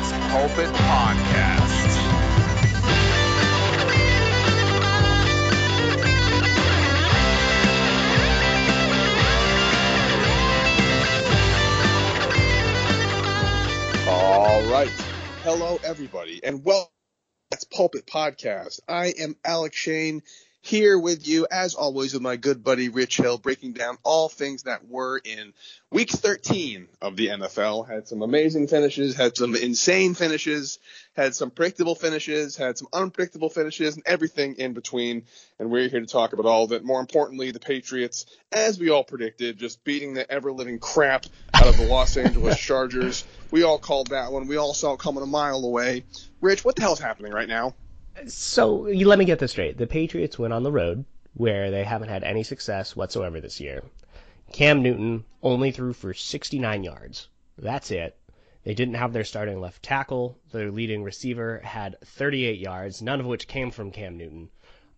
Pulpit Podcast. All right. Hello, everybody, and welcome to Pulpit Podcast. I am Alec Shane here with you, as always, with my good buddy Rich Hill, breaking down all things that were in week 13 of the NFL. Had some amazing finishes, had some insane finishes, had some predictable finishes, had some unpredictable finishes, and everything in between. And we're here to talk about all of it. More importantly, the Patriots, as we all predicted, just beating the ever living crap out of the Los Angeles Chargers. We all called that one. We all saw it coming a mile away. Rich, what the hell's happening right now? So let me get this straight. The Patriots went on the road where they haven't had any success whatsoever this year. Cam Newton only threw for 69 yards. That's it. They didn't have their starting left tackle. Their leading receiver had 38 yards, none of which came from Cam Newton.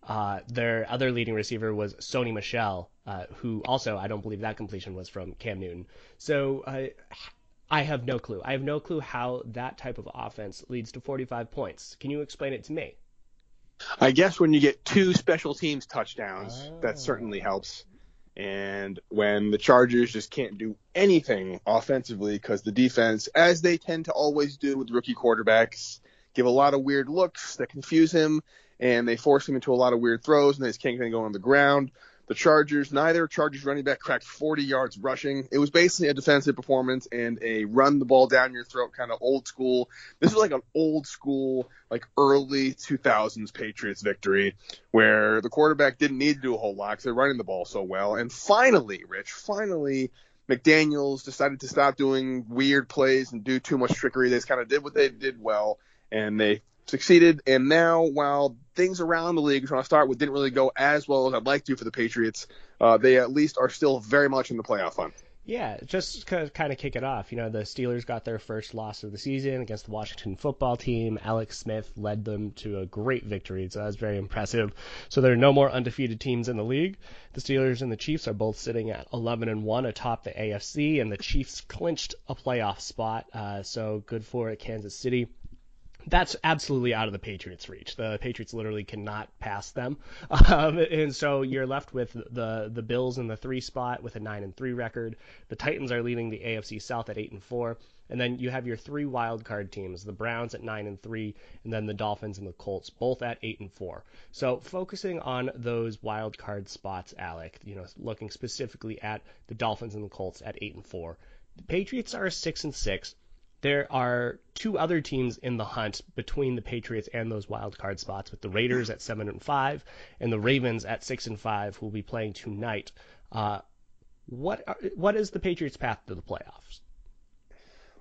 Uh, their other leading receiver was Sony Michel, uh, who also I don't believe that completion was from Cam Newton. So I have no clue. I have no clue how that type of offense leads to 45 points. Can you explain it to me? I guess when you get two special teams touchdowns, that ah. certainly helps. And when the Chargers just can't do anything offensively because the defense, as they tend to always do with rookie quarterbacks, give a lot of weird looks that confuse him, and they force him into a lot of weird throws, and they just can't get anything going on the ground. The Chargers, neither Chargers running back cracked 40 yards rushing. It was basically a defensive performance and a run the ball down your throat kind of old school. This was like an old school, like early 2000s Patriots victory where the quarterback didn't need to do a whole lot because they're running the ball so well. And finally, Rich, finally, McDaniels decided to stop doing weird plays and do too much trickery. They kind of did what they did well, and they succeeded. And now, while things around the league, when I start with, didn't really go as well as I'd like to for the Patriots, uh, they at least are still very much in the playoff hunt. Yeah, just to kind of kick it off. You know, the Steelers got their first loss of the season against the Washington football team. Alex Smith led them to a great victory, so that was very impressive. So there are no more undefeated teams in the league. The Steelers and the Chiefs are both sitting at 11 and 1 atop the AFC, and the Chiefs clinched a playoff spot. Uh, so good for Kansas City that's absolutely out of the Patriots' reach. The Patriots literally cannot pass them, um, and so you're left with the the Bills in the three spot with a nine and three record. The Titans are leading the AFC South at eight and four, and then you have your three wild card teams: the Browns at nine and three, and then the Dolphins and the Colts both at eight and four. So focusing on those wild card spots, Alec, you know, looking specifically at the Dolphins and the Colts at eight and four. The Patriots are six and six there are two other teams in the hunt between the Patriots and those wild card spots, with the Raiders at seven and five and the Ravens at six and five, who will be playing tonight. Uh, what are, what is the Patriots' path to the playoffs?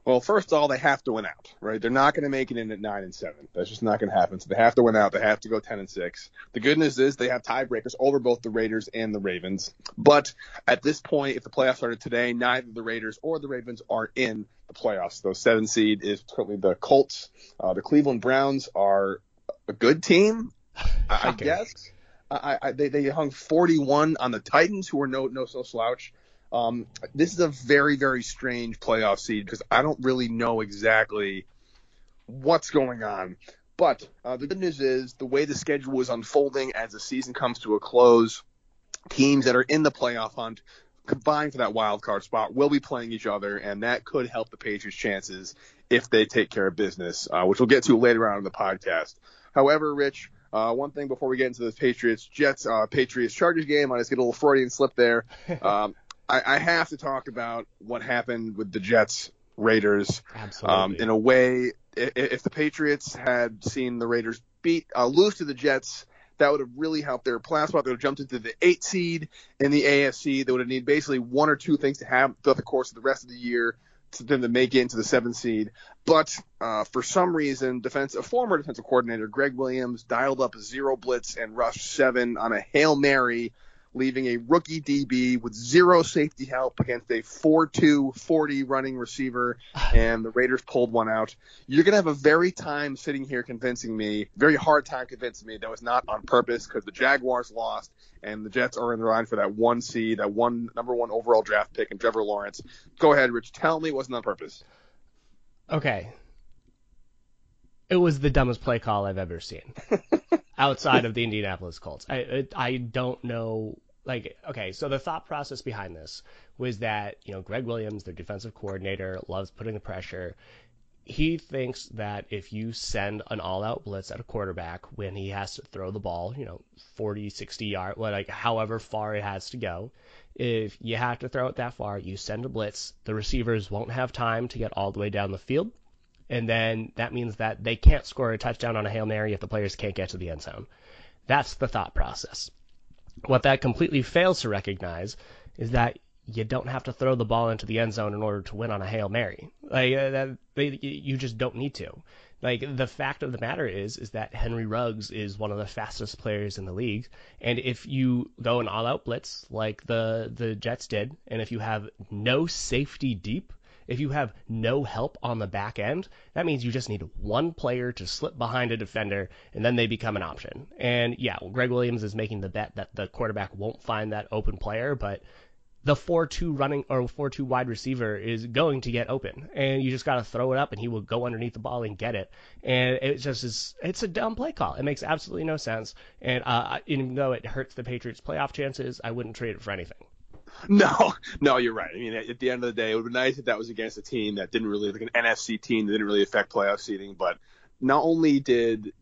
Well, first of all, they have to win out, right? They're not going to make it in at nine and seven. That's just not going to happen. So they have to win out. They have to go ten and six. The good news is they have tiebreakers over both the Raiders and the Ravens. But at this point, if the playoffs started today, neither the Raiders or the Ravens are in the playoffs. The seven seed is currently the Colts. Uh, the Cleveland Browns are a good team, I, I guess. I, I, they, they hung 41 on the Titans, who are no no so slouch. Um, this is a very, very strange playoff seed because I don't really know exactly what's going on. But uh, the good news is the way the schedule is unfolding as the season comes to a close, teams that are in the playoff hunt combined for that wild card spot will be playing each other, and that could help the Patriots' chances if they take care of business, uh, which we'll get to later on in the podcast. However, Rich, uh, one thing before we get into the Patriots Jets uh, Patriots Chargers game, I just get a little Freudian slip there. Um, I, I, have to talk about what happened with the Jets Raiders. Absolutely. Um, in a way, if, if, the Patriots had seen the Raiders beat uh, lose to the Jets, that would have really helped their playoff spot. They would have jumped into the eight seed in the AFC. They would have needed basically one or two things to have throughout the course of the rest of the year to them to make it into the seventh seed. But uh, for some reason, defense a former defensive coordinator Gregg Williams dialed up zero blitz and rushed seven on a hail mary leaving a rookie DB with zero safety help against a 4-2 40 running receiver, and the Raiders pulled one out. You're gonna have a very time sitting here convincing me, very hard time convincing me that was not on purpose because the Jaguars lost and the Jets are in the line for that one seed, that one number one overall draft pick, and Trevor Lawrence. Go ahead, Rich. Tell me it wasn't on purpose. Okay. It was the dumbest play call I've ever seen. outside of the Indianapolis Colts. I I don't know. Like, okay, so the thought process behind this was that you know Gregg Williams, their defensive coordinator, loves putting the pressure. He thinks that if you send an all-out blitz at a quarterback when he has to throw the ball, you know, 40, 60 yard, like however far it has to go, if you have to throw it that far, you send a blitz. The receivers won't have time to get all the way down the field and then that means that they can't score a touchdown on a Hail Mary if the players can't get to the end zone. That's the thought process. What that completely fails to recognize is that you don't have to throw the ball into the end zone in order to win on a Hail Mary. Like uh, that, they, you just don't need to. Like the fact of the matter is is that Henry Ruggs is one of the fastest players in the league, and if you go an all-out blitz like the the Jets did, and if you have no safety deep, if you have no help on the back end, that means you just need one player to slip behind a defender, and then they become an option. And yeah, well, Gregg Williams is making the bet that the quarterback won't find that open player, but the 4-2 running or 4-2 wide receiver is going to get open and you just got to throw it up and he will go underneath the ball and get it. And it just is it's a dumb play call. It makes absolutely no sense and uh, even though it hurts the Patriots playoff chances I wouldn't trade it for anything No, no, you're right. I mean, at, the end of the day, it would be nice if that was against a team that didn't really, like an NFC team that didn't really affect playoff seeding. But not only did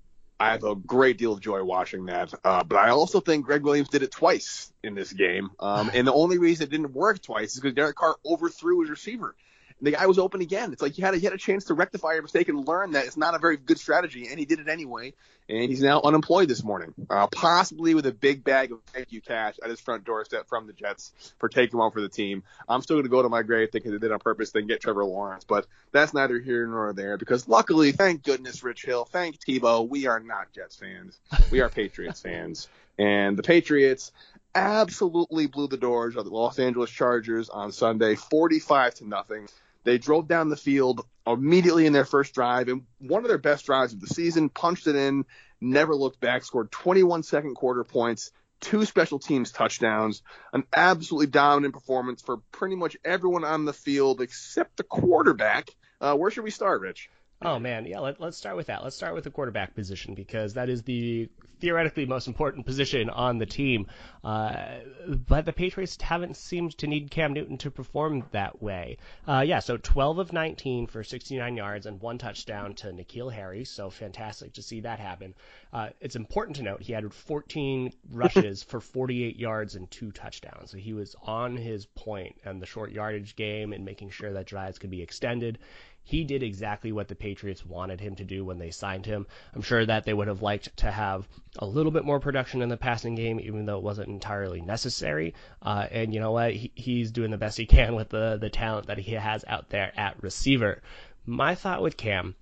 I have a great deal of joy watching that, uh, but I also think Gregg Williams did it twice in this game. Um, and the only reason it didn't work twice is because Derek Carr overthrew his receiver the guy was open again. It's like he had a, he had a chance to rectify your mistake and learn that it's not a very good strategy, and he did it anyway. And he's now unemployed this morning, uh, possibly with a big bag of thank you cash at his front doorstep from the Jets for taking one for the team. I'm still going to go to my grave thinking they did on purpose, then get Trevor Lawrence, but that's neither here nor there because luckily, thank goodness, Rich Hill, thank Tebow, we are not Jets fans. We are Patriots fans. And the Patriots absolutely blew the doors of the Los Angeles Chargers on Sunday, 45 to nothing. They drove down the field immediately in their first drive, and one of their best drives of the season, punched it in, never looked back, scored 21 second quarter points, two special teams touchdowns, an absolutely dominant performance for pretty much everyone on the field except the quarterback. Uh, where should we start, Rich? Oh man, yeah. Let, us start with that. Let's start with the quarterback position because that is the theoretically most important position on the team. Uh, but the Patriots haven't seemed to need Cam Newton to perform that way. Uh, yeah, so 12 of 19 for 69 yards and one touchdown to N'Keal Harry. So fantastic to see that happen. Uh, it's important to note he had 14 rushes for 48 yards and two touchdowns. So he was on his and the short yardage game and making sure that drives could be extended he did exactly what the Patriots wanted him to do when they signed him. I'm sure that they would have liked to have a little bit more production in the passing game, even though it wasn't entirely necessary. Uh, and you know what? He, he's doing the best he can with the, the talent that he has out there at receiver. My thought with Cam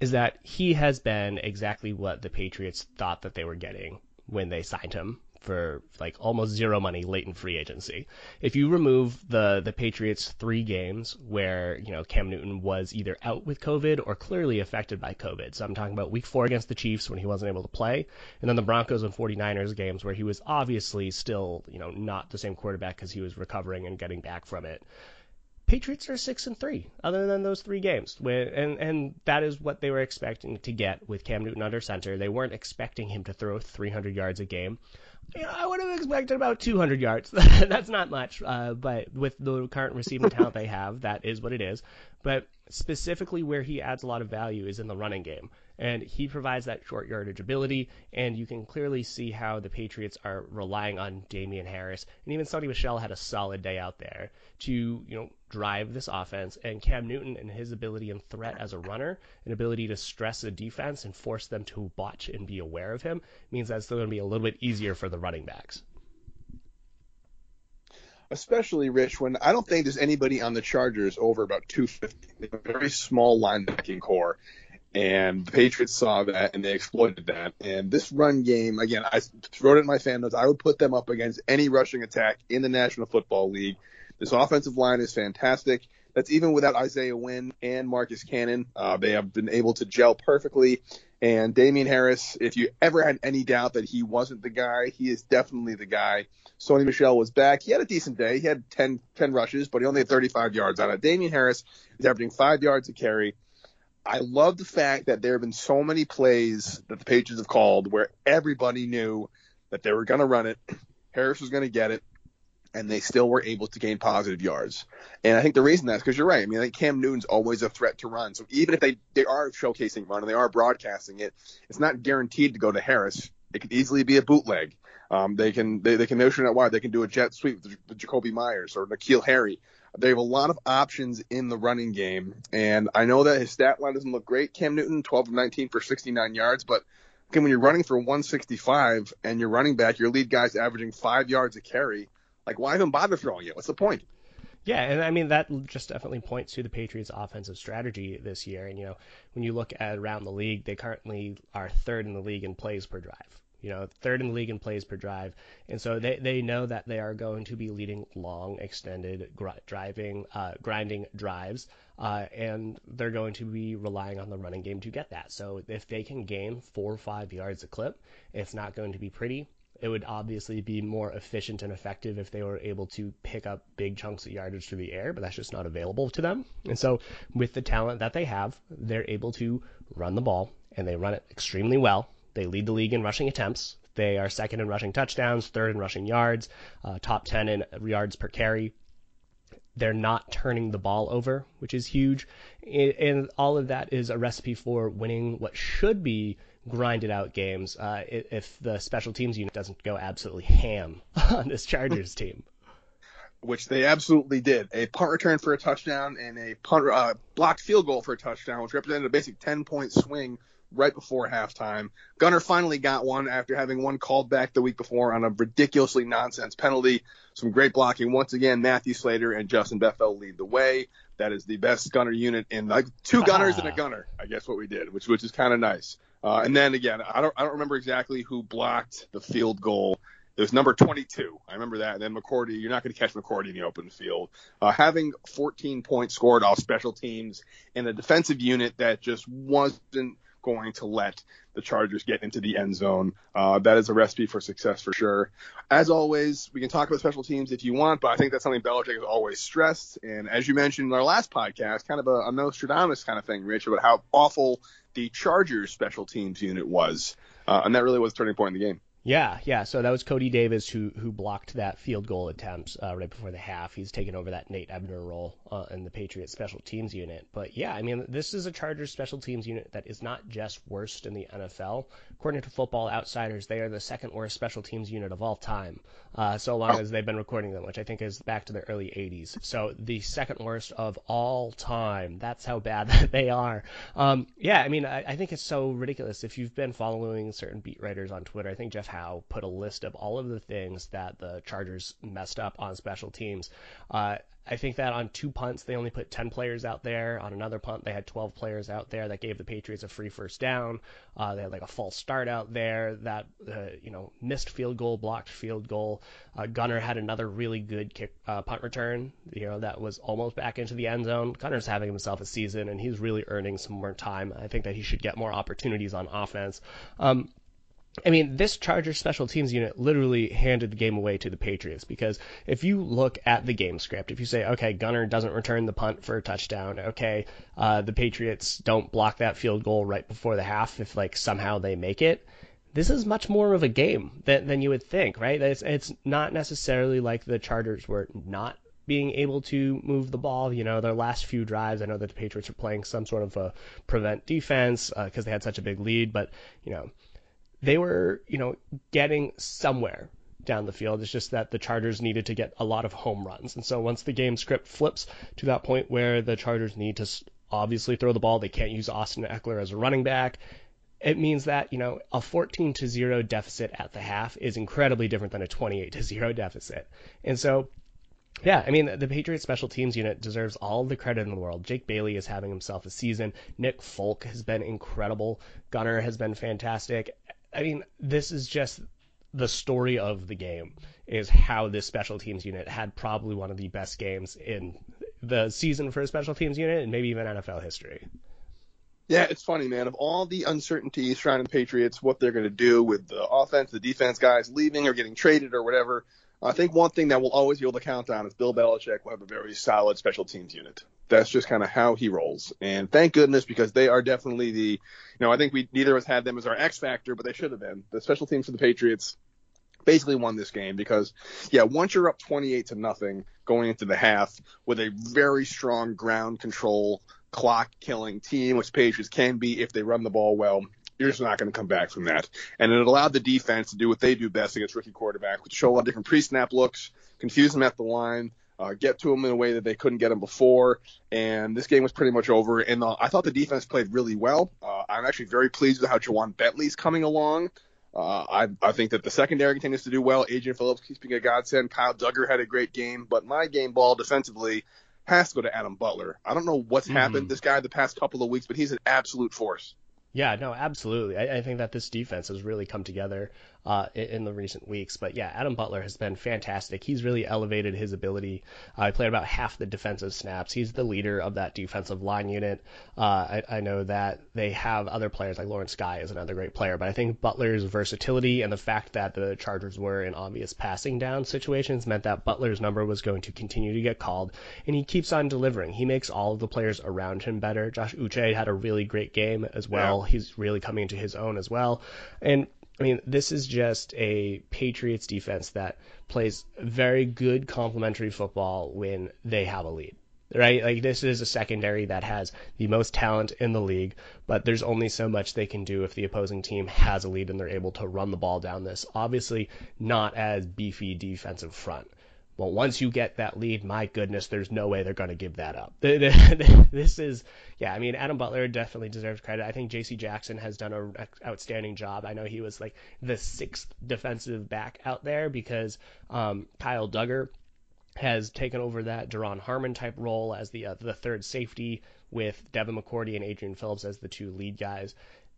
is that he has been exactly what the Patriots thought that they were getting when they signed him for like almost zero money late in free agency. If you remove the the Patriots three games where you know Cam Newton was either out with COVID or clearly affected by COVID, so I'm talking about Week Four against the Chiefs when he wasn't able to play, and then the Broncos and 49ers games where he was obviously still you know not the same quarterback because he was recovering and getting back from it. Patriots are six and three, other than those three games, and and that is what they were expecting to get with Cam Newton under center. They weren't expecting him to throw 300 yards a game I would have expected about 200 yards. That's not much, uh, but with the current receiving talent they have, that is what it is. But specifically where he adds a lot of value is in the running game. And he provides that short yardage ability, and you can clearly see how the Patriots are relying on Damien Harris. And even Sony Michel had a solid day out there to, you know, drive this offense. And Cam Newton and his ability and threat as a runner, an ability to stress a defense and force them to watch and be aware of him, means that's going to be a little bit easier for the running backs especially Rich, when I don't think there's anybody on the Chargers over about 250. a very small linebacking corps. And the Patriots saw that and they exploited that. And this run game, again, I wrote it in my fan notes. I would put them up against any rushing attack in the National Football League. This offensive line is fantastic. That's even without Isaiah Wynn and Marcus Cannon. Uh, they have been able to gel perfectly. And Damien Harris, if you ever had any doubt that he wasn't the guy, he is definitely the guy. Sony Michel was back. He had a decent day. He had 10, 10 rushes, but he only had 35 yards on it. Damien Harris is averaging five yards a carry. I love the fact that there have been so many plays that the Patriots have called where everybody knew that they were going to run it. Harris was going to get it, and they still were able to gain positive yards. And I think the reason that's because you're right. I mean, think Cam Newton's always a threat to run. So even if they they are showcasing run and they are broadcasting it, it's not guaranteed to go to Harris. It could easily be a bootleg. Um, they can they, they can motion it wide. They can do a jet sweep with, with Jakobi Meyers or N'Keal Harry. They have a lot of options in the running game, and I know that his stat line doesn't look great. Cam Newton, 12 of 19 for 69 yards, but again, when you're running for 165 and you're running back, your lead guy's averaging five yards a carry. Like, why even bother throwing it? What's the point? Yeah, and I mean that just definitely points to the Patriots' offensive strategy this year. And you know, when you look at around the league, they currently are third in the league in plays per drive you know, third in the league in plays per drive. And so they, they know that they are going to be leading long, extended gr- driving, uh, grinding drives. Uh, and they're going to be relying on the running game to get that. So if they can gain four or five yards a clip, it's not going to be pretty. It would obviously be more efficient and effective if they were able to pick up big chunks of yardage through the air, but that's just not available to them. And so, with the talent that they have, they're able to run the ball, and they run it extremely well they lead the league in rushing attempts. They are second in rushing touchdowns, third in rushing yards, uh, top 10 in yards per carry. They're not turning the ball over, which is huge. And all of that is a recipe for winning what should be grinded out games uh, if the special teams unit doesn't go absolutely ham on this Chargers team. Which they absolutely did. A punt return for a touchdown and a punt, uh, blocked field goal for a touchdown, which represented a basic 10 point swing right before halftime. Gunner finally got one after having one called back the week before on a ridiculously nonsense penalty. Some great blocking. Once again, Matthew Slater and Justin Bethel lead the way. That is the best gunner unit in like two gunners ah. and a gunner. I guess what we did, which which is kind of nice. Uh, and then again, I don't I don't remember exactly who blocked the field goal. It was number 22. I remember that. And then McCourty, you're not going to catch McCourty in the open field. Uh, having 14 points scored off special teams in a defensive unit that just wasn't going to let the Chargers get into the end zone. Uh, that is a recipe for success for sure. As always, we can talk about special teams if you want, but I think that's something Belichick has always stressed. And as you mentioned in our last podcast, kind of a, a Nostradamus kind of thing, Rich, about how awful the Chargers special teams unit was. Uh, and that really was a turning point in the game. Yeah, yeah. So that was Cody Davis who who blocked that field goal attempt uh, right before the half. He's taken over that Nate Ebner role uh, in the Patriots special teams unit. But yeah, I mean, this is a Chargers special teams unit that is not just worst in the NFL. According to Football Outsiders, they are the second worst special teams unit of all time, uh, so long as they've been recording them, which I think is back to the early 80s. So the second worst of all time. That's how bad they are. Um, yeah, I mean, I, I think it's so ridiculous. If you've been following certain beat writers on Twitter, I think Jeff Howe put a list of all of the things that the Chargers messed up on special teams. Uh, I think that on two punts, they only put 10 players out there. On another punt, they had 12 players out there. That gave the Patriots a free first down. Uh, they had like a false start out there. That, uh, you know, missed field goal, blocked field goal. Uh, Gunner had another really good kick uh, punt return, you know, that was almost back into the end zone. Gunner's having himself a season, and he's really earning some more time. I think that he should get more opportunities on offense. Um, I mean, this Chargers special teams unit literally handed the game away to the Patriots because if you look at the game script, if you say, okay, Gunner doesn't return the punt for a touchdown, okay, uh, the Patriots don't block that field goal right before the half if like somehow they make it, this is much more of a game than, than you would think, right? It's, it's not necessarily like the Chargers were not being able to move the ball. You know, their last few drives, I know that the Patriots are playing some sort of a prevent defense because uh, they had such a big lead, but you know, they were you know getting somewhere down the field. It's just that the Chargers needed to get a lot of home runs. And so once the game script flips to that point where the Chargers need to obviously throw the ball, they can't use Austin Ekeler as a running back. It means that, you know, a 14 to 0 deficit at the half is incredibly different than a 28 to 0 deficit. And so yeah, I mean, the Patriots special teams unit deserves all the credit in the world. Jake Bailey is having himself a season. Nick Folk has been incredible. Gunner has been fantastic. I mean, this is just the story of the game is how this special teams unit had probably one of the best games in the season for a special teams unit and maybe even NFL history. Yeah, it's funny, man. Of all the uncertainties surrounding the Patriots, what they're going to do with the offense, the defense guys leaving or getting traded or whatever, I think one thing that we'll always be able to count on is Bill Belichick will have a very solid special teams unit. That's just kind of how he rolls. And thank goodness because they are definitely the, you know, I think we neither of us had them as our X factor, but they should have been. The special teams for the Patriots basically won this game because, yeah, once you're up 28 to nothing going into the half with a very strong ground control, clock killing team, which Patriots can be if they run the ball well, you're just not going to come back from that. And it allowed the defense to do what they do best against rookie quarterback, which show a lot of different pre-snap looks, confuse them at the line, uh, get to them in a way that they couldn't get them before. And this game was pretty much over. And uh, I thought the defense played really well. Uh, I'm actually very pleased with how Ja'Whaun Bentley's coming along. Uh, I, I think that the secondary continues to do well. Adrian Phillips keeps being a godsend. Kyle Dugger had a great game, but my game ball defensively has to go to Adam Butler. I don't know what's mm-hmm. happened this guy the past couple of weeks, but he's an absolute force. Yeah, no, absolutely. I, I, think that this defense has really come together uh, in, the recent weeks. But yeah, Adam Butler has been fantastic. He's really elevated his ability. Uh, he played about half the defensive snaps. He's the leader of that defensive line unit. Uh, I, I, know that they have other players like Lawrence Guy is another great player, but I think Butler's versatility and the fact that the Chargers were in obvious passing down situations meant that Butler's number was going to continue to get called, and he keeps on delivering. He makes all of the players around him better. Josh Uche had a really great game as well. Yeah. He's really coming into his own as well, and I mean, this is just a Patriots defense that plays very good complementary football when they have a lead. Right? Like this is a secondary that has the most talent in the league, but there's only so much they can do if the opposing team has a lead and they're able to run the ball down this obviously not as beefy defensive front. Well, once you get that lead, my goodness, there's no way they're going to give that up. this is, yeah, I mean, Adam Butler definitely deserves credit. I think J.C. Jackson has done an outstanding job. I know he was like the sixth defensive back out there because um, Kyle Dugger has taken over that Duron Harmon type role as the uh, the third safety with Devin McCourty and Adrian Phillips as the two lead guys.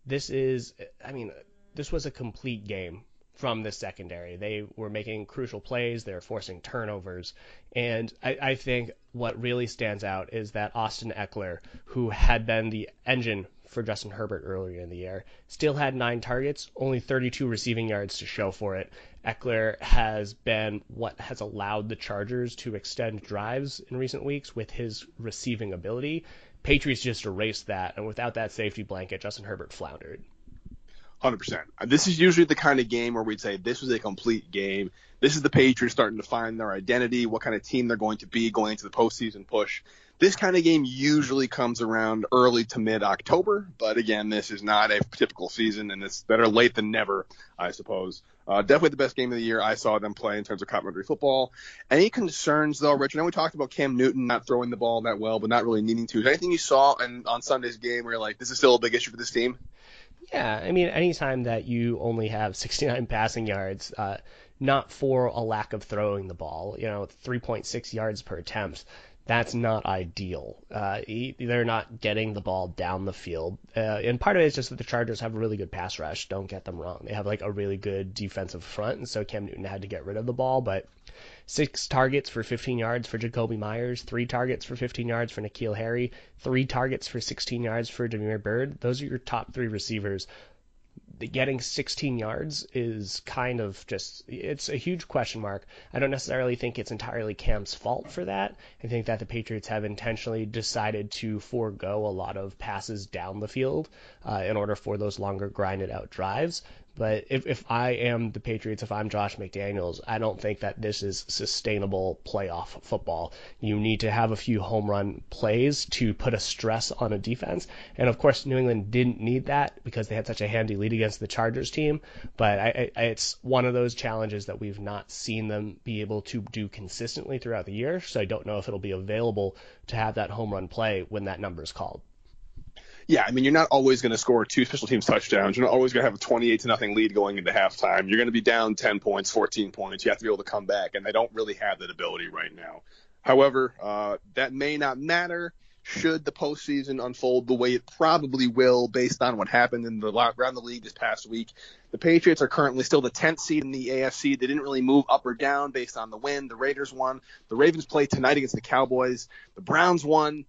This is, I mean, this was a complete game from the secondary. They were making crucial plays, they're forcing turnovers. And I, I, think what really stands out is that Austin Ekeler, who had been the engine for Justin Herbert earlier in the year, still had nine targets, only 32 receiving yards to show for it. Ekeler has been what has allowed the Chargers to extend drives in recent weeks with his receiving ability. Patriots just erased that, and without that safety blanket, Justin Herbert floundered. Hundred percent. This is usually the kind of game where we'd say this was a complete game. This is the Patriots starting to find their identity, what kind of team they're going to be going into the postseason push. This kind of game usually comes around early to mid October, but again, this is not a typical season, and it's better late than never, I suppose. Uh, definitely the best game of the year I saw them play in terms of complementary football. Any concerns though, Rich? I know we talked about Cam Newton not throwing the ball that well, but not really needing to. Is anything you saw in, on Sunday's game where you're like, this is still a big issue for this team? Yeah, I mean, anytime that you only have 69 passing yards, uh, not for a lack of throwing the ball, you know, 3.6 yards per attempt, that's not ideal. Uh, they're not getting the ball down the field. Uh, and part of it is just that the Chargers have a really good pass rush. Don't get them wrong. They have like a really good defensive front, and so Cam Newton had to get rid of the ball. But six targets for 15 yards for Jakobi Meyers, three targets for 15 yards for N'Keal Harry, three targets for 16 yards for Damiere Byrd. Those are your top three receivers. Getting 16 yards is kind of just, it's a huge question mark. I don't necessarily think it's entirely Cam's fault for that. I think that the Patriots have intentionally decided to forego a lot of passes down the field uh, in order for those longer grinded out drives. But if, if I am the Patriots, if I'm Josh McDaniels, I don't think that this is sustainable playoff football. You need to have a few home run plays to put a stress on a defense. And of course, New England didn't need that because they had such a handy lead against the Chargers team. But I, I, it's one of those challenges that we've not seen them be able to do consistently throughout the year. So I don't know if it'll be available to have that home run play when that number is called yeah, I mean, you're not always going to score two special teams touchdowns. You're not always going to have a 28 to nothing lead going into halftime. You're going to be down 10 points, 14 points. You have to be able to come back, and they don't really have that ability right now. However, uh, that may not matter should the postseason unfold the way it probably will, based on what happened in the around the league this past week. The Patriots are currently still the 10th seed in the AFC. They didn't really move up or down based on the win. The Raiders won. The Ravens play tonight against the Cowboys. The Browns won.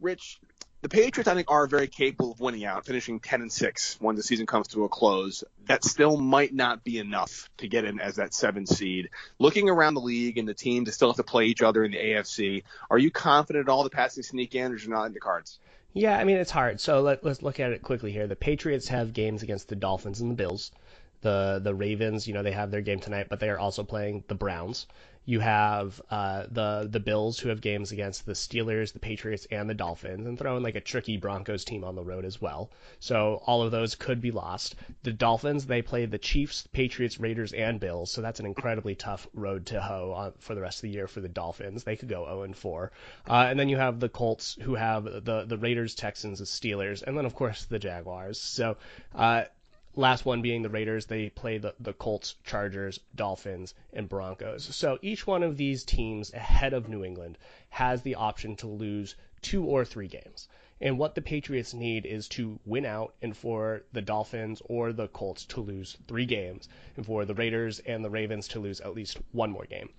Rich, the Patriots, I think, are very capable of winning out, finishing 10 and 6 when the season comes to a close. That still might not be enough to get in as that seven seed. Looking around the league and the teams that still have to play each other in the AFC, are you confident at all the passing sneak in, or is not in the cards? Yeah, I mean it's hard. So let, let's look at it quickly here. The Patriots have games against the Dolphins and the Bills. The the Ravens, you know, they have their game tonight, but they are also playing the Browns. You have uh, the the Bills who have games against the Steelers, the Patriots, and the Dolphins, and throw in like a tricky Broncos team on the road as well. So all of those could be lost. The Dolphins they play the Chiefs, Patriots, Raiders, and Bills, so that's an incredibly tough road to hoe on, for the rest of the year for the Dolphins. They could go 0 and 4. Uh, and then you have the Colts who have the the Raiders, Texans, the Steelers, and then of course the Jaguars. So uh, last one being the Raiders, they play the, the Colts, Chargers, Dolphins, and Broncos. So each one of these teams ahead of New England has the option to lose two or three games. And what the Patriots need is to win out and for the Dolphins or the Colts to lose three games, and for the Raiders and the Ravens to lose at least one more game.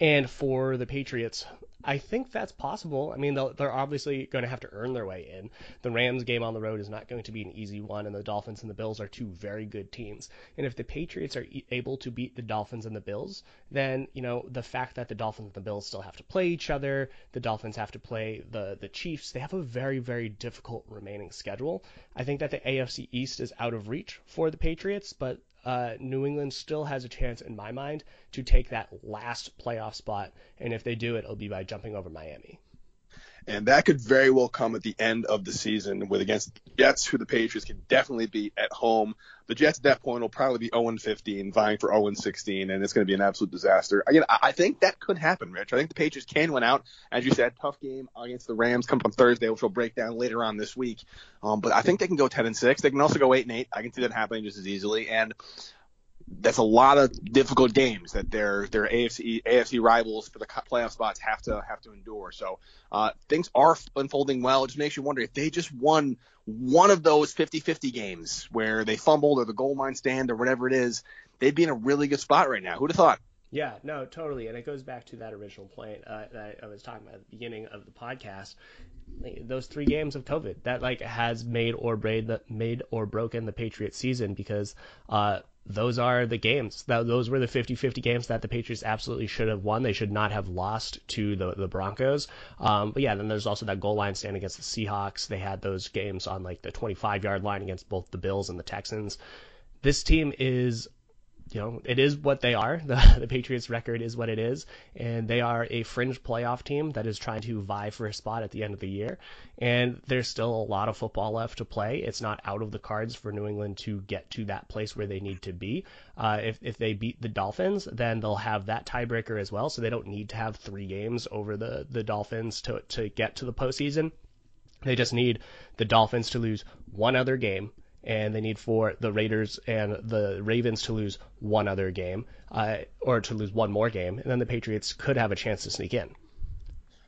And for the Patriots, I think that's possible. I mean, they're obviously going to have to earn their way in. The Rams game on the road is not going to be an easy one, and the Dolphins and the Bills are two very good teams. And if the Patriots are able to beat the Dolphins and the Bills, then you know the fact that the Dolphins and the Bills still have to play each other, the Dolphins have to play the the Chiefs. They have a very very difficult remaining schedule. I think that the AFC East is out of reach for the Patriots, but uh, New England still has a chance, in my mind, to take that last playoff spot. And if they do it, it'll be by jumping over Miami. And that could very well come at the end of the season with against Jets, who the Patriots can definitely beat at home. The Jets at that point will probably be 0 15, vying for 0 16, and it's going to be an absolute disaster. Again, I think that could happen, Rich. I think the Patriots can win out. As you said, tough game against the Rams comes on Thursday, which we'll break down later on this week. Um, but I think they can go 10 and 6. They can also go 8 and 8. I can see that happening just as easily. And that's a lot of difficult games that their their AFC AFC rivals for the playoff spots have to have to endure. So uh, things are unfolding well. It just makes you wonder if they just won one of those 50-50 games where they fumbled or the goal line stand or whatever it is, they'd be in a really good spot right now. Who'd have thought? Yeah, no, totally, and it goes back to that original point uh, that I was talking about at the beginning of the podcast. Those three games of COVID that like has made or braid the, made or broken the Patriots season because uh, those are the games. That, those were the 50-50 games that the Patriots absolutely should have won. They should not have lost to the the Broncos. Um, but yeah, then there's also that goal line stand against the Seahawks. They had those games on like the 25 yard line against both the Bills and the Texans. This team is you know, it is what they are. The, the Patriots record is what it is, and they are a fringe playoff team that is trying to vie for a spot at the end of the year. And there's still a lot of football left to play. It's not out of the cards for New England to get to that place where they need to be. Uh, if if they beat the Dolphins, then they'll have that tiebreaker as well. So they don't need to have three games over the the Dolphins to to get to the postseason. They just need the Dolphins to lose one other game and they need for the Raiders and the Ravens to lose one other game, uh, or to lose one more game, and then the Patriots could have a chance to sneak in.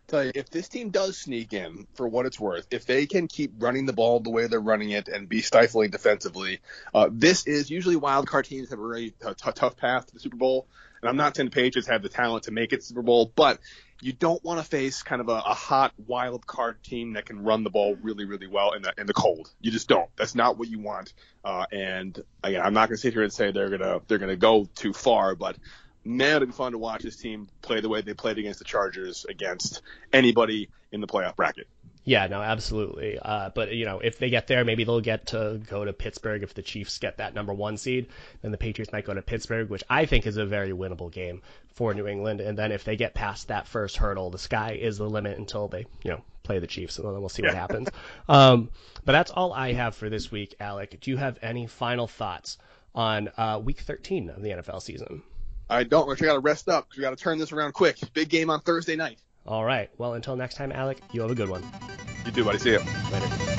Tell you, if this team does sneak in, for what it's worth, if they can keep running the ball the way they're running it and be stifling defensively, uh, this is usually wild card teams have a really t- tough path to the Super Bowl. And I'm not saying the Patriots have the talent to make it Super Bowl, but you don't want to face kind of a, a, hot wild card team that can run the ball really, really well in the in the cold. You just don't. That's not what you want. Uh, and again, I'm not going to sit here and say they're gonna they're gonna go too far, but man, it'd be fun to watch this team play the way they played against the Chargers against anybody in the playoff bracket. Yeah, no, absolutely. Uh, but you know, if they get there, maybe they'll get to go to Pittsburgh. If the Chiefs get that number one seed, then the Patriots might go to Pittsburgh, which I think is a very winnable game for New England. And then if they get past that first hurdle, the sky is the limit until they, you know, play the Chiefs, and then we'll see what happens. Um, but that's all I have for this week, Alec. Do you have any final thoughts on uh, Week 13 of the NFL season? I don't. We got to rest up. because We got to turn this around quick. Big game on Thursday night. All right. Well, until next time, Alec, you have a good one. You too, buddy. See ya. Later.